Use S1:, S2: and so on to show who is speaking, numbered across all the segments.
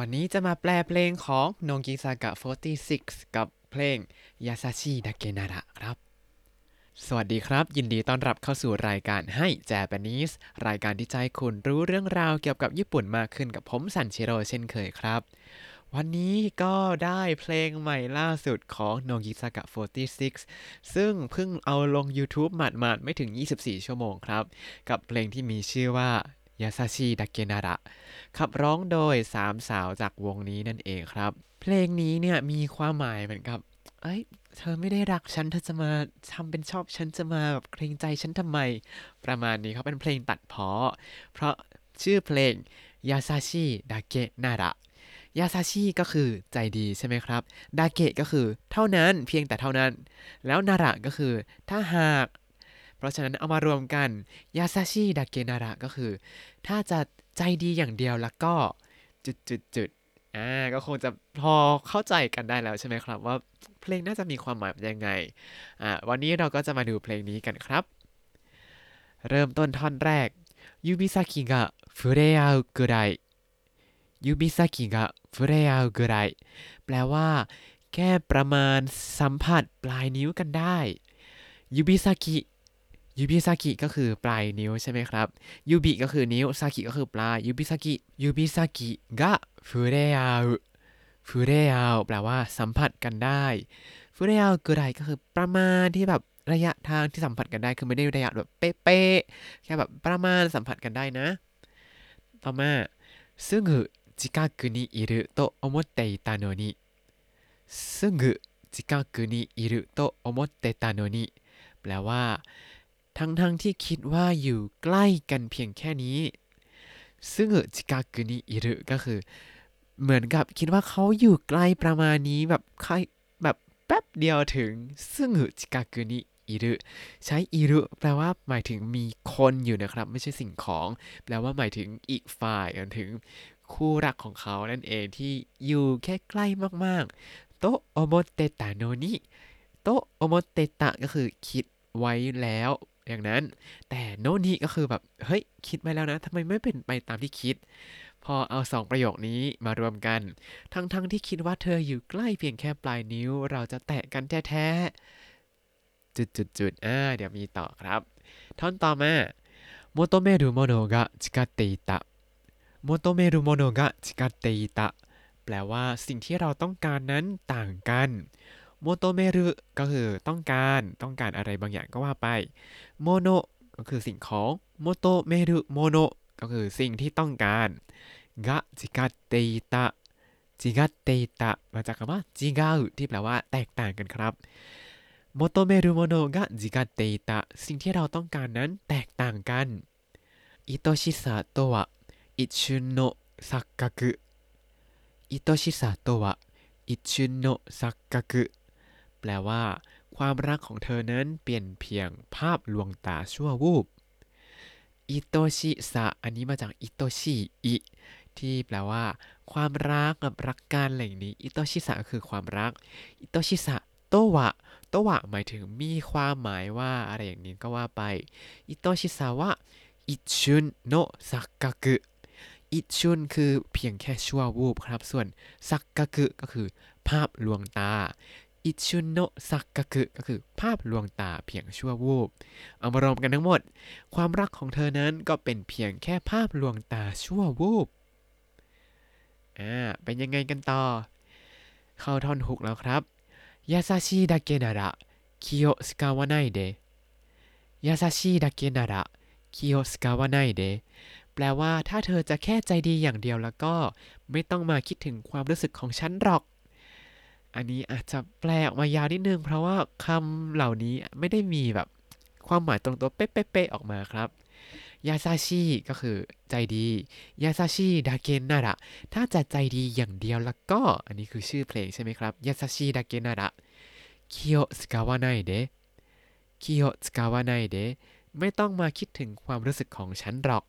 S1: วันนี้จะมาแปลเพลงของโนกิซากะ46 กับเพลงยาซาชิดาเกนาระครับ สวัสดีครับ ยินดีต้อนรับเข้าสู่รายการให้ Japanese รายการที่ให้คุณรู้เรื่องราวเกี่ยวกับญี่ปุ่นมากขึ้นกับผมสันชิโร่เช่นเคยครับ วันนี้ก็ได้เพลงใหม่ล่าสุดของโนกิซากะ46 ซึ่งเพิ่งเอาลง YouTube หมาดๆ ไม่ถึง 24 ชั่วโมงครับ กับเพลงที่มีชื่อว่า ยาซาชิดาเกนาระขับร้องโดยสามสาวจากวงนี้นั่นเองครับ เพลงนี้เนี่ยมีความหมายเหมือนกับ เอ้ย เธอไม่ได้รักฉัน เธอจะมาทำเป็นชอบฉันจะมาแบบเกรงใจฉันทำไม ประมาณนี้เขาเป็นเพลงตัดเพ้อเพราะชื่อเพลงยาซาชิดาเกนาระยาซาชิก็คือใจดีใช่ไหมครับ ดาเกะก็คือเท่านั้นเพียงแต่เท่านั้น แล้วนาระก็คือ ถ้าหาก เพราะฉะนั้นเอามารวมกันยาซาชิดาเกนาระก็คือ ถ้าจะใจดีอย่างเดียวแล้วก็จุดจุดจุดอ่าก็คงจะพอเข้าใจกันได้แล้วใช่ไหมครับ ว่าเพลงน่าจะมีความหมายยังไงอ่าวันนี้เราก็จะมาดูเพลงนี้กันครับ เริ่มต้นท่อนแรกยูบิซากิกะฟุเรอากุไรยูบิซากิกะฟุเรอากุไรแปลว่า แค่ประมาณสัมผัสปลายนิ้วกันได้ยูบิซากิ ยูบิ先 ก็คือปลายนิ้วใช่ไหมครับยูบิก็คือนิ้วซากิก็คือปลายยูบิซากิยูบิซากิกะฟูเรีอาฟูเรีอาแปลว่าสัมผัสกันได้ฟูเรีอาคืออะไรก็คือประมาณที่แบบระยะทางที่สัมผัสกันได้คือไม่ได้ระยะแบบเป๊ะๆแค่แบบประมาณสัมผัสกันได้นะ ต่อมา すぐ近くにいると思ってたのに すぐ近くにいると思ってたのに แปลว่า ทั้งทั้งที่คิดว่าอยู่ใกล้กันเพียงแค่นี้すぐ近くにいる ก็คือ เหมือนกับคิดว่าเขาอยู่ใกล้ประมาณนี้แบบใครแบบแป๊บเดียวถึง すぐ近くにいる ใช้ いる แปลว่าหมายถึงมีคนอยู่นะครับ ไม่ใช่สิ่งของ แปลว่าหมายถึงอีกฝ่ายหมายถึงคู่รักของเขานั่นเองที่อยู่แค่ใกล้มากๆ と思ってたのに と思ってた ก็คือคิดไว้แล้ว อย่างนั้น แต่ のに ก็คือแบบ เฮ้ย คิดไว้แล้วนะทำไมไม่เป็นไปตามที่คิด พอเอาสองประโยคนี้มารวมกัน ทั้งๆ ที่คิดว่าเธออยู่ใกล้เพียงแค่ปลายนิ้ว เราจะแตะกันแท้ๆจุดๆๆอ่าเดี๋ยวมีต่อครับ ท่อนต่อมา 求めるものが違ってた 求めるものが違ってた แปลว่าสิ่งที่เราต้องการนั้นต่างกัน 求める ก็คือต้องการต้องการอะไรบางอย่างก็ว่าไปもの ก็คือสิ่งของ求めるもの ก็คือสิ่งที่ต้องการが違ってたจิกาเตตะมาจากคำว่าจิกาอุที่แปลว่าแตกต่างกันครับ 求めるものが違ってた สิ่งที่เราต้องการนั้นแตกต่างกัน 愛しさと一瞬の錯覚 愛しさと一瞬の錯覚 แปลว่า ความรักของเธอนั้นเปลี่ยนเพียงภาพลวงตาชั่ววูบอิโตชิสะอันนี้มาจากอิโตชิอิที่แปลว่า ความรักกับรักกันอะไรอย่างนี้อิโตชิสะคือความรักอิโตชิสะโตวะโตวะหมายถึงมีความหมายว่าอะไรอย่างนี้ก็ว่าไปอิโตชิสะว่าอิชุนโนสักกะกุอิชุนคือเพียงแค่ชั่ววูบครับ ส่วนสักกะกุก็คือ ภาพลวงตา อิชุนโนสักกะกุก็คือภาพลวงตาเพียงชั่ววูบ เอามารวมกันทั้งหมด ความรักของเธอนั้นก็เป็นเพียงแค่ภาพลวงตาชั่ววูบ อ่า เป็นยังไงกันต่อ เข้าท่อนฮุกแล้วครับ 優しさだけなら気を使わないで 優しさだけなら気を使わないで แปลว่าถ้าเธอจะแค่ใจดีอย่างเดียวแล้วก็ ไม่ต้องมาคิดถึงความรู้สึกของฉันหรอก อันนี้อาจจะแปลออกมายาวนิดนึง เพราะว่าคำเหล่านี้ไม่ได้มีแบบความหมายตรงตัวเป๊ะๆออกมาครับ優しい ก็คือใจดี 優しいだけなら ถ้าจะใจดีอย่างเดียวแล้วก็อันนี้คือชื่อเพลงใช่ไหมครับ優しいだけなら 気を使わないで 気を使わないで ไม่ต้องมาคิดถึงความรู้สึกของฉันหรอก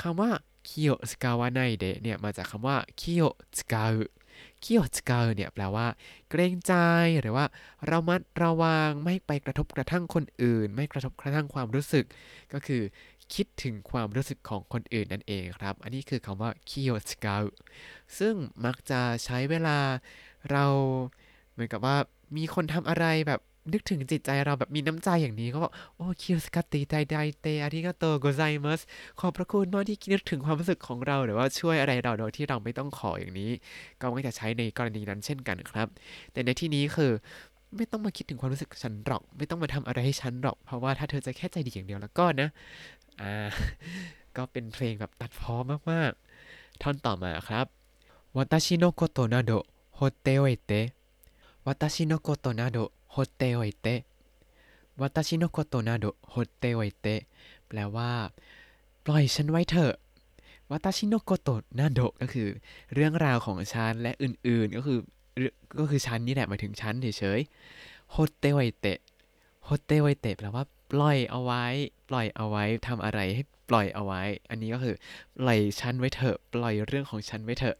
S1: คำว่า 気を使わないで เนี่ยมาจากคำว่า 気を使う โอสกอเนี่ยแปลว่า เกรงใจหรือว่าระมัดระวังไม่ไปกระทบกระทั่งคนอื่น ไม่กระทบกระทั่งความรู้สึก ก็คือคิดถึงความรู้สึกของคนอื่นนั่นเองครับ อันนี้คือคำว่าคิโยสกอซึ่งมักจะใช้เวลาเราเหมือนกับว่ามีคนทำอะไรแบบ นึกถึงจิตใจเราแบบมีน้ำใจอย่างนี้ก็บอกโอ้คิวสกัตติไดไดเตอาริกาโตโกไซมัสขอบพระคุณมากที่นึกถึงความรู้สึกของเราหรือว่าช่วยอะไรเราโดยที่เราไม่ต้องขออย่างนี้ ก็มักจะใช้ในกรณีนั้นเช่นกันครับ แต่ในที่นี้คือไม่ต้องมาคิดถึงความรู้สึกฉันหรอก ไม่ต้องมาทำอะไรให้ฉันหรอก เพราะว่าถ้าเธอจะแค่ใจดีอย่างเดียวแล้วก็นะ อ่า ก็เป็นเพลงแบบตัดพ้อมากๆ ท่อนต่อมาครับ 私のことなど放っておいて 私のことなど放っておいて 私のことなど放っておいて แปลว่า ปล่อยฉันไว้เถอะ 私のことなど ก็คือ เรื่องราวของฉันและอื่นๆ ก็คือก็คือฉันนี่แหละหมายถึงฉันเฉยๆโฮเตโอเตโฮเตโอเตแปลว่าปล่อยเอาไว้ ปล่อยเอาไว้ทำอะไรให้ปล่อยเอาไว้ อันนี้ก็คือปล่อยฉันไว้เถอะ ปล่อยเรื่องของฉันไว้เถอะ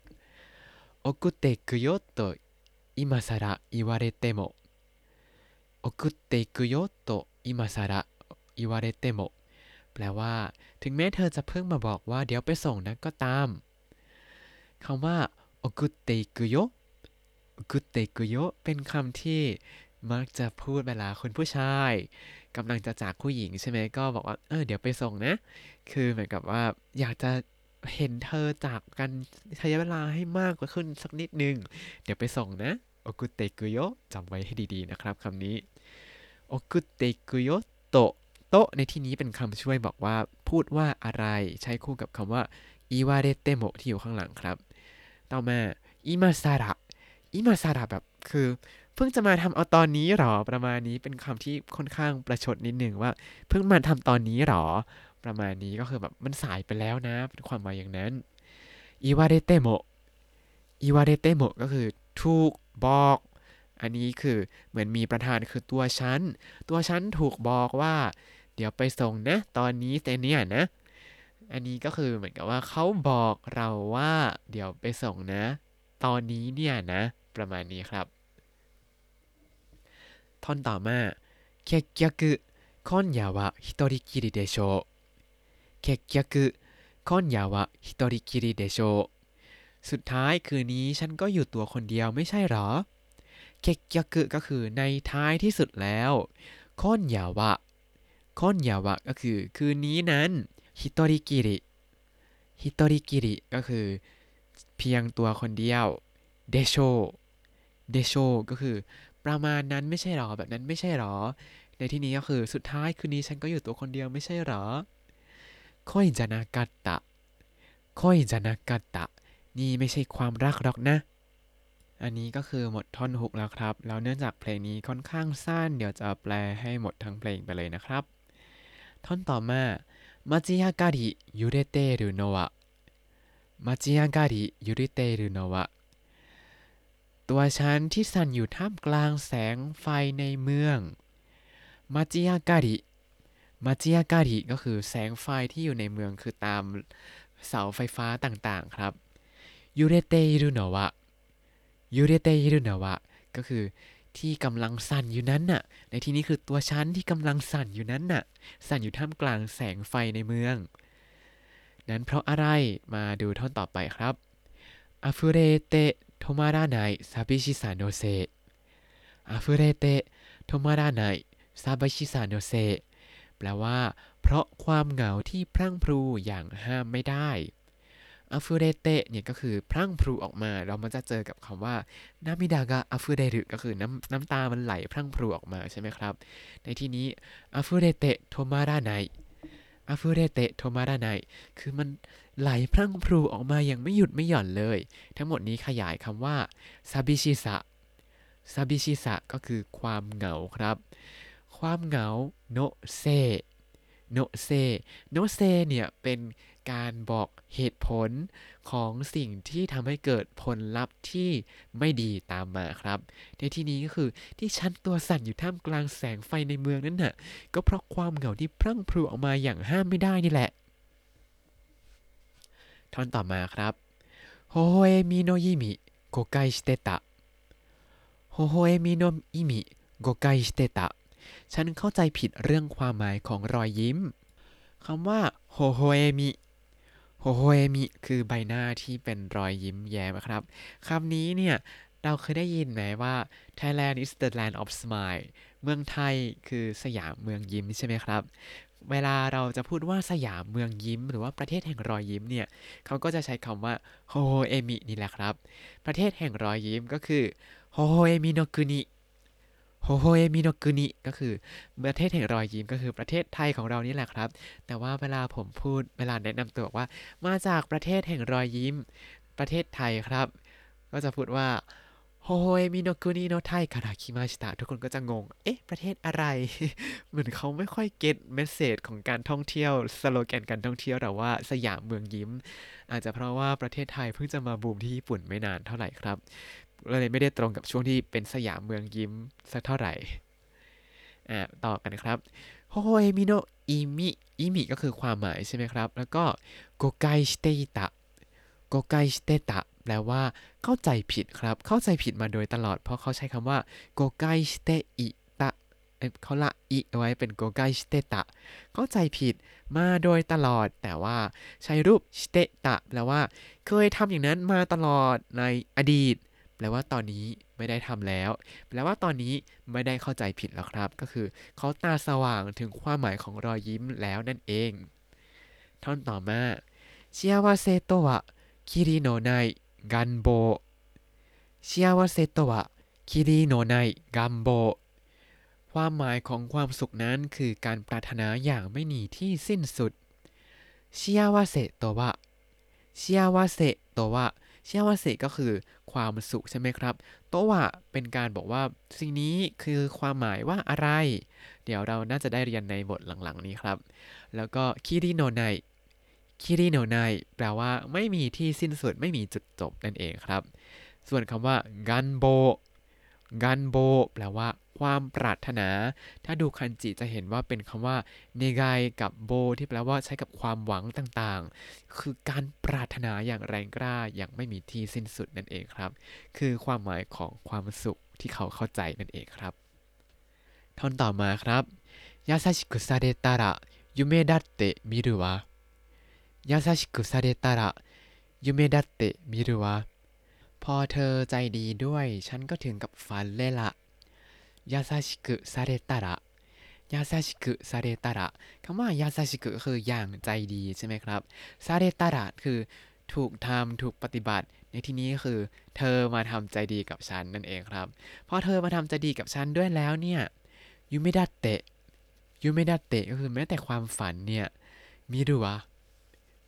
S1: 送ってくよと今さら言われても 送ってくよโตอิมาซาระอิวาเรเตโมแปลว่า ถึงแม้เธอจะเพิ่งมาบอกว่าเดี๋ยวไปส่งนะก็ตามคำว่าโอกุเตกุโยโอกุเตกุโยเป็นคำที่มักจะพูดเวลาคนผู้ชายกำลังจะจากผู้หญิงใช่ไหมก็บอกว่า เออเดี๋ยวไปส่งนะ คือเหมือนกับว่าอยากจะเห็นเธอจากกันใช้เวลาให้มากกว่าขึ้นสักนิดนึง เดี๋ยวไปส่งนะ โอกุเตกุโยจำไว้ให้ดีๆนะครับคำนี้โอกุเตกุโยโตโตในที่นี้เป็นคำช่วยบอกว่า พูดว่าอะไรใช้คู่กับคำว่าอิวาเรเตโมที่อยู่ข้างหลังครับ ต่อมาอิมาซาระอิมาซาระแบบคือ เพิ่งจะมาทำเอาตอนนี้หรอ ประมาณนี้เป็นคำที่ค่อนข้างประชดนิดหนึ่งว่า เพิ่งมาทำตอนนี้หรอ ประมาณนี้ก็คือแบบมันสายไปแล้วนะ เป็นความหมายอย่างนั้น言われても 言われても ก็คือถูก บอก อันนี้คือเหมือนมีประธานคือตัวฉัน ตัวฉันถูกบอกว่า เดี๋ยวไปส่งนะ ตอนนี้แต่เนี่ยนะ อันนี้ก็คือเหมือนกับว่าเขาบอกเราว่า เดี๋ยวไปส่งนะ ตอนนี้เนี่ยนะ ประมาณนี้ครับท่อนต่อมา結局今夜は一人きりでしょう結局今夜は一人きりでしょう สุดท้ายคืนนี้ฉันก็อยู่ตัวคนเดียวไม่ใช่หรอเคกยกก็คือในท้ายที่สุดแล้วคอนยาวะคอนยาวะก็คือคืนนี้นั้นฮิโตริกิริฮิโตริกิริก็คือ เพียงตัวคนเดียวเดโชเดโชก็คือ ประมาณนั้นไม่ใช่หรอแบบนั้นไม่ใช่หรอ ในที่นี้ก็คือสุดท้ายคืนนี้ฉันก็อยู่ตัวคนเดียวไม่ใช่หรอค่อยจะนากัตตะค่อยจะนากัตตะ นี่ไม่ใช่ความรักหรอกนะ อันนี้ก็คือหมดท่อนฮุกแล้วครับ แล้วเนื่องจากเพลงนี้ค่อนข้างสั้น เดี๋ยวจะแปลให้หมดทั้งเพลงไปเลยนะครับ ท่อนต่อมามาจิยาการิยูเรเตรุโนะมาจิยาการิยูเรเตรุโนะตัวฉันที่สั่นอยู่ท่ามกลางแสงไฟในเมืองมาจิยาการิมาจิยาการิก็คือแสงไฟที่อยู่ในเมืองคือตามเสาไฟฟ้าต่างๆครับ ยูเรเตอิรุโนะวะยูเรเตอิรุโนะวะก็คือที่กำลังสั่นอยู่นั้นน่ะ ในที่นี้คือตัวชั้นที่กำลังสั่นอยู่นั้นน่ะ สั่นอยู่ท่ามกลางแสงไฟในเมือง นั้นเพราะอะไรมาดูท่อนต่อไปครับ 溢れて止まらない寂しさのせい 溢れて止まらない寂しさのせい แปลว่า เพราะความเหงาที่พรั่งพรูอย่างห้ามไม่ได้ 溢れて เนี่ยก็คือพรั่งพรูออกมา เรามันจะเจอกับคำว่านามิดากะอัฟูเรรุก็คือน้ำน้ำตามันไหลพรั่งพรูออกมาใช่ไหมครับ ในที่นี้ 溢れて止まらない 溢れて止まらない คือมันไหลพรั่งพรูออกมาอย่างไม่หยุดไม่หย่อนเลย ทั้งหมดนี้ขยายคำว่าซาบิชิสะซาบิชิสะก็คือความเหงาครับ ความเหงา のせい のせい のせい เนี่ยเป็นการบอก เหตุผลของสิ่งที่ทำให้เกิดผลลัพธ์ที่ไม่ดีตามมาครับ ในที่นี้ก็คือที่ฉันตัวสั่นอยู่ท่ามกลางแสงไฟในเมืองนั้นน่ะ ก็เพราะความเหงาที่พรั่งพรูออกมาอย่างห้ามไม่ได้นี่แหละ ท่อนต่อมาครับ 微笑みの意味誤解してた 微笑みの意味誤解してた ฉันเข้าใจผิดเรื่องความหมายของรอยยิ้มคำว่าโฮโฮเอมิ โฮโฮเอมิคือใบหน้าที่เป็นรอยยิ้มแย้มครับคำนี้เนี่ยเราเคยได้ยินไหมว่า Thailand is the land of smile เมืองไทยคือสยามเมืองยิ้มใช่ไหมครับ เวลาเราจะพูดว่าสยามเมืองยิ้ม หรือว่าประเทศแห่งรอยยิ้มเนี่ยเขาก็จะใช้คำว่า 微笑み นี่แหละครับ ประเทศแห่งรอยยิ้มก็คือ微笑みの国 微笑みの国 ก็คือประเทศแห่งรอยยิ้มก็คือประเทศไทยของเรานี่แหละครับ แต่ว่าเวลาผมพูดเวลาแนะนำตัวว่า มาจากประเทศแห่งรอยยิ้ม ประเทศไทยครับ ก็จะพูดว่า 微笑みの国のタイから来ました ทุกคนก็จะงง เอ๊ะ ประเทศอะไร เหมือนเขาไม่ค่อย get message ของการท่องเที่ยว สโลแกนการท่องเที่ยวแต่ว่าสยามเมืองยิ้ม อาจจะเพราะว่าประเทศไทยเพิ่งจะมาบูมที่ญี่ปุ่นไม่นานเท่าไหร่ครับ เลยไม่ได้ตรงกับช่วงที่เป็นสยามเมืองยิ้มสักเท่าไหร่ อ่าต่อกันครับโฮเอมิโนอิมิอิมิก็คือความหมายใช่ไหมครับ แล้วก็ 誤解してた 誤解してた แปลว่าเข้าใจผิดครับ เข้าใจผิดมาโดยตลอด เพราะเขาใช้คำว่า 誤解していた เขาละ い ไว้เป็น 誤解してた เข้าใจผิดมาโดยตลอด แต่ว่าใช้รูป してた แปลว่า เคยทำอย่างนั้นมาตลอดในอดีต แปลว่าตอนนี้ไม่ได้ทำแล้ว แปลว่าตอนนี้ไม่ได้เข้าใจผิดแล้วครับ ก็คือเขาตาสว่างถึงความหมายของรอยยิ้มแล้วนั่นเอง ท่อนต่อมาเชียวาเซโตะคิริโนไนกันโบเชียวาเซโตะคิริโนไนกันโบความหมายของความสุขนั้นคือการปรารถนาอย่างไม่หนีที่สิ้นสุดเชียวาเซโตะเชียวาเซโตะ เชื่อว่าเสก็คือความสุขใช่ไหมครับ โตวะเป็นการบอกว่าสิ่งนี้คือความหมายว่าอะไร เดี๋ยวเราน่าจะได้เรียนในบทหลังๆนี้ครับ แล้วก็คิริโนไนคิริโนไนแปลว่าไม่มีที่สิ้นสุดไม่มีจุดจบนั่นเองครับ ส่วนคำว่ากันโบ กันโบแปลว่าความปรารถนา ถ้าดูคันจิจะเห็นว่าเป็นคำว่าเนกายกับโบที่แปลว่าใช้กับความหวังต่างๆ คือการปรารถนาอย่างแรงกล้าอย่างไม่มีที่สิ้นสุดนั่นเองครับ คือความหมายของความสุขที่เขาเข้าใจนั่นเองครับท่อนต่อมาครับ 優しくされたら夢だって見るわ 優しくされたら夢だって見るわ พอเธอใจดีด้วย ฉันก็ถึงกับฝันเลยละยาซาชิกุซาเรตาระยาซาชิกุซาเรตาระคำว่ายาซาชิกุคืออย่างใจดีใช่ไหมครับซาเรตาระคือถูกทำถูกปฏิบัติ ในที่นี้คือ เธอมาทำใจดีกับฉันนั่นเองครับพอเธอมาทำใจดีกับฉันด้วยแล้วเนี่ยยูไม่ดัเตะยูไม่ดัเตะก็คือแม้แต่ความฝันเนี่ยมีหรือวะ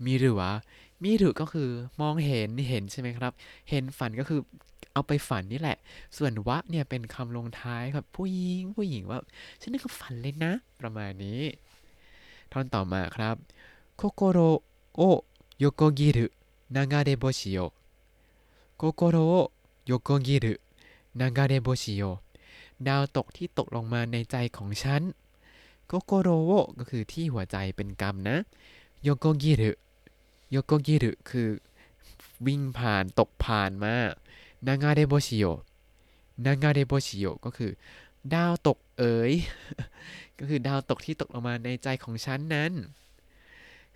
S1: มีหรือวะ มีหรือก็คือมองเห็นเห็นใช่ไหมครับ เห็นฝันก็คือเอาไปฝันนี่แหละ ส่วนวะเนี่ยเป็นคำลงท้ายครับผู้หญิงผู้หญิงว่าฉันนี่ก็ฝันเลยนะ ประมาณนี้ ท่อนต่อมาครับโคโกโรโอโยโกกิรุนางาเดโบชิโยโคโกโรโอโยโกกิรุนางาเดโบชิโยดาวตกที่ตกลงมาในใจของฉันโกโกโรโอก็คือที่หัวใจเป็นกรรมนะ横切る 横切る คือวิ่งผ่านตกผ่านมานางาเดโบชิโยนางาเดโบชิโยก็คือ ดาวตกเอ๋ย ก็คือดาวตกที่ตกลงมาในใจของฉันนั้น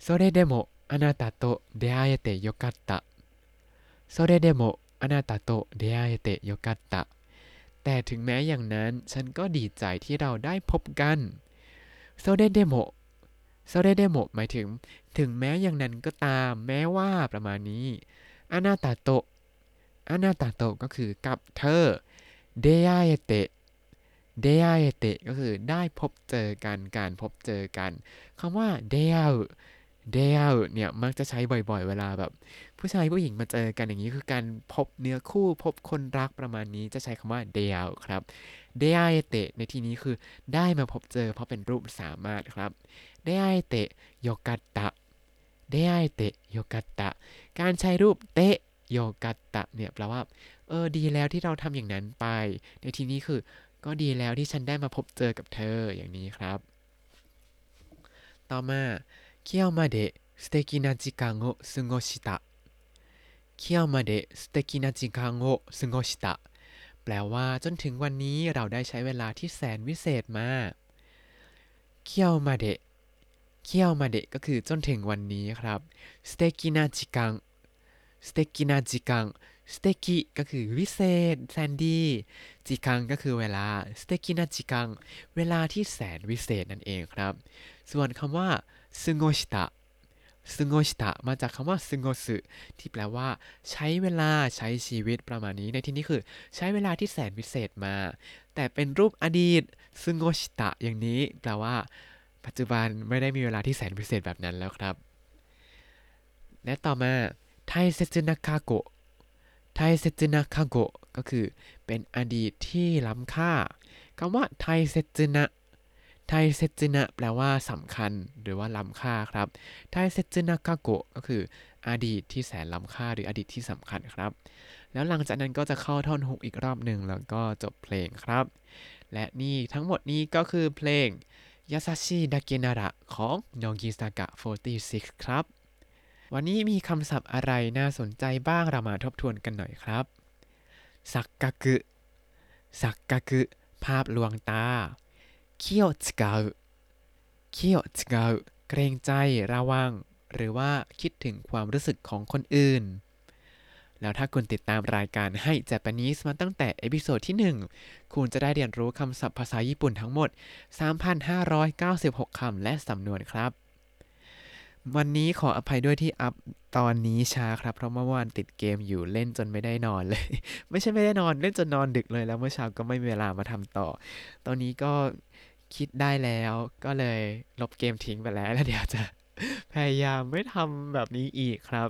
S1: それでもあなたと出会えてよかった それでもあなたと出会えてよかった แต่ถึงแม้อย่างนั้นฉันก็ดีใจที่เราได้พบกันそれでも それでも หมายถึง ถึงแม้อย่างนั้นก็ตาม แม้ว่าประมาณนี้あなたと あなたと ก็คือกับเธอ 出会えて 出会えて ก็คือได้พบเจอกันการพบเจอกันคำว่าเดยาเดยาเนี่ยมักจะใช้บ่อยๆ เวลาแบบ ผู้ชายผู้หญิงมาเจอกันอย่างนี้คือการพบเนื้อคู่พบคนรักประมาณนี้จะใช้คำว่าเดยาครับ 出会えて ในที่นี้คือได้มาพบเจอเพราะเป็นรูปสามารถครับ出会えてよかった 出会えてよかった การใช้รูป てよかった เนี่ยแปลว่าเออดีแล้วที่เราทำอย่างนั้นไป ในที่นี้คือ ก็ดีแล้วที่ฉันได้มาพบเจอกับเธออย่างนี้ครับ ต่อมา 今日まで素敵な時間を過ごした 今日まで素敵な時間をสุโงชิตะ ลว่าจนถึงวันนี้เราได้ใช้เวลาที่แสนวิเศษมา今日まで 今日まで ก็คือจนถึงวันนี้ครับ素敵な時間 素敵な時間 素敵 ก็คือวิเศษแสนดี時間 ก็คือเวลา 素敵な時間 เวลาที่แสนวิเศษนั่นเองครับ ส่วนคำว่า過ごした 過ごした มาจากคำว่า 過ごすที่แปลว่า ใช้เวลาใช้ชีวิตประมาณนี้ ในที่นี้คือ ใช้เวลาที่แสนวิเศษมา แต่เป็นรูปอดีตซึโงชิตะอย่างนี้ แปลว่า ปัจจุบันไม่ได้มีเวลาที่แสนพิเศษแบบนั้นแล้วครับ และต่อมาไทเซจุนาคาโกะไทเซจุนาคาโกะก็คือเป็นอดีตที่ล้ำค่าคำว่าไทเซจุนะ ไทเซจุนะแปลว่าสำคัญหรือว่าล้ำค่าครับไทเซจุนาคาโกะก็คืออดีตที่แสนล้ำค่าหรืออดีตที่สำคัญครับ แล้วหลังจากนั้นก็จะเข้าท่อนฮุกอีกรอบหนึ่งแล้วก็จบเพลงครับ และนี่ทั้งหมดนี้ก็คือเพลงยาซาชิดาเกนาระของโนกิซากะ46 ครับ วันนี้มีคำศัพท์อะไรน่าสนใจบ้างเรามาทบทวนกันหน่อยครับสักกะกุสักกะกุภาพลวงตา เคียวจกาเคียวจกาเกรงใจระวัง หรือว่าคิดถึงความรู้สึกของคนอื่น แล้วถ้าคุณติดตามรายการให้ Japanese มาตั้งแต่ episode ที่ 1 คุณจะได้เรียนรู้คำศัพท์ภาษาญี่ปุ่นทั้งหมด 3,596 คำและสำนวนครับวันนี้ขออภัยด้วยที่อัพตอนนี้ช้าครับ เพราะเมื่อวานติดเกมอยู่เล่นจนไม่ได้นอนเลย ไม่ใช่ไม่ได้นอนเล่นจนนอนดึกเลยแล้วเมื่อเช้าก็ไม่มีเวลามาทำต่อ ตอนนี้ก็ คิดได้แล้วก็เลยลบเกมทิ้งไปแล้วแล้วเดี๋ยวจะพยายามไม่ทำแบบนี้อีกครับ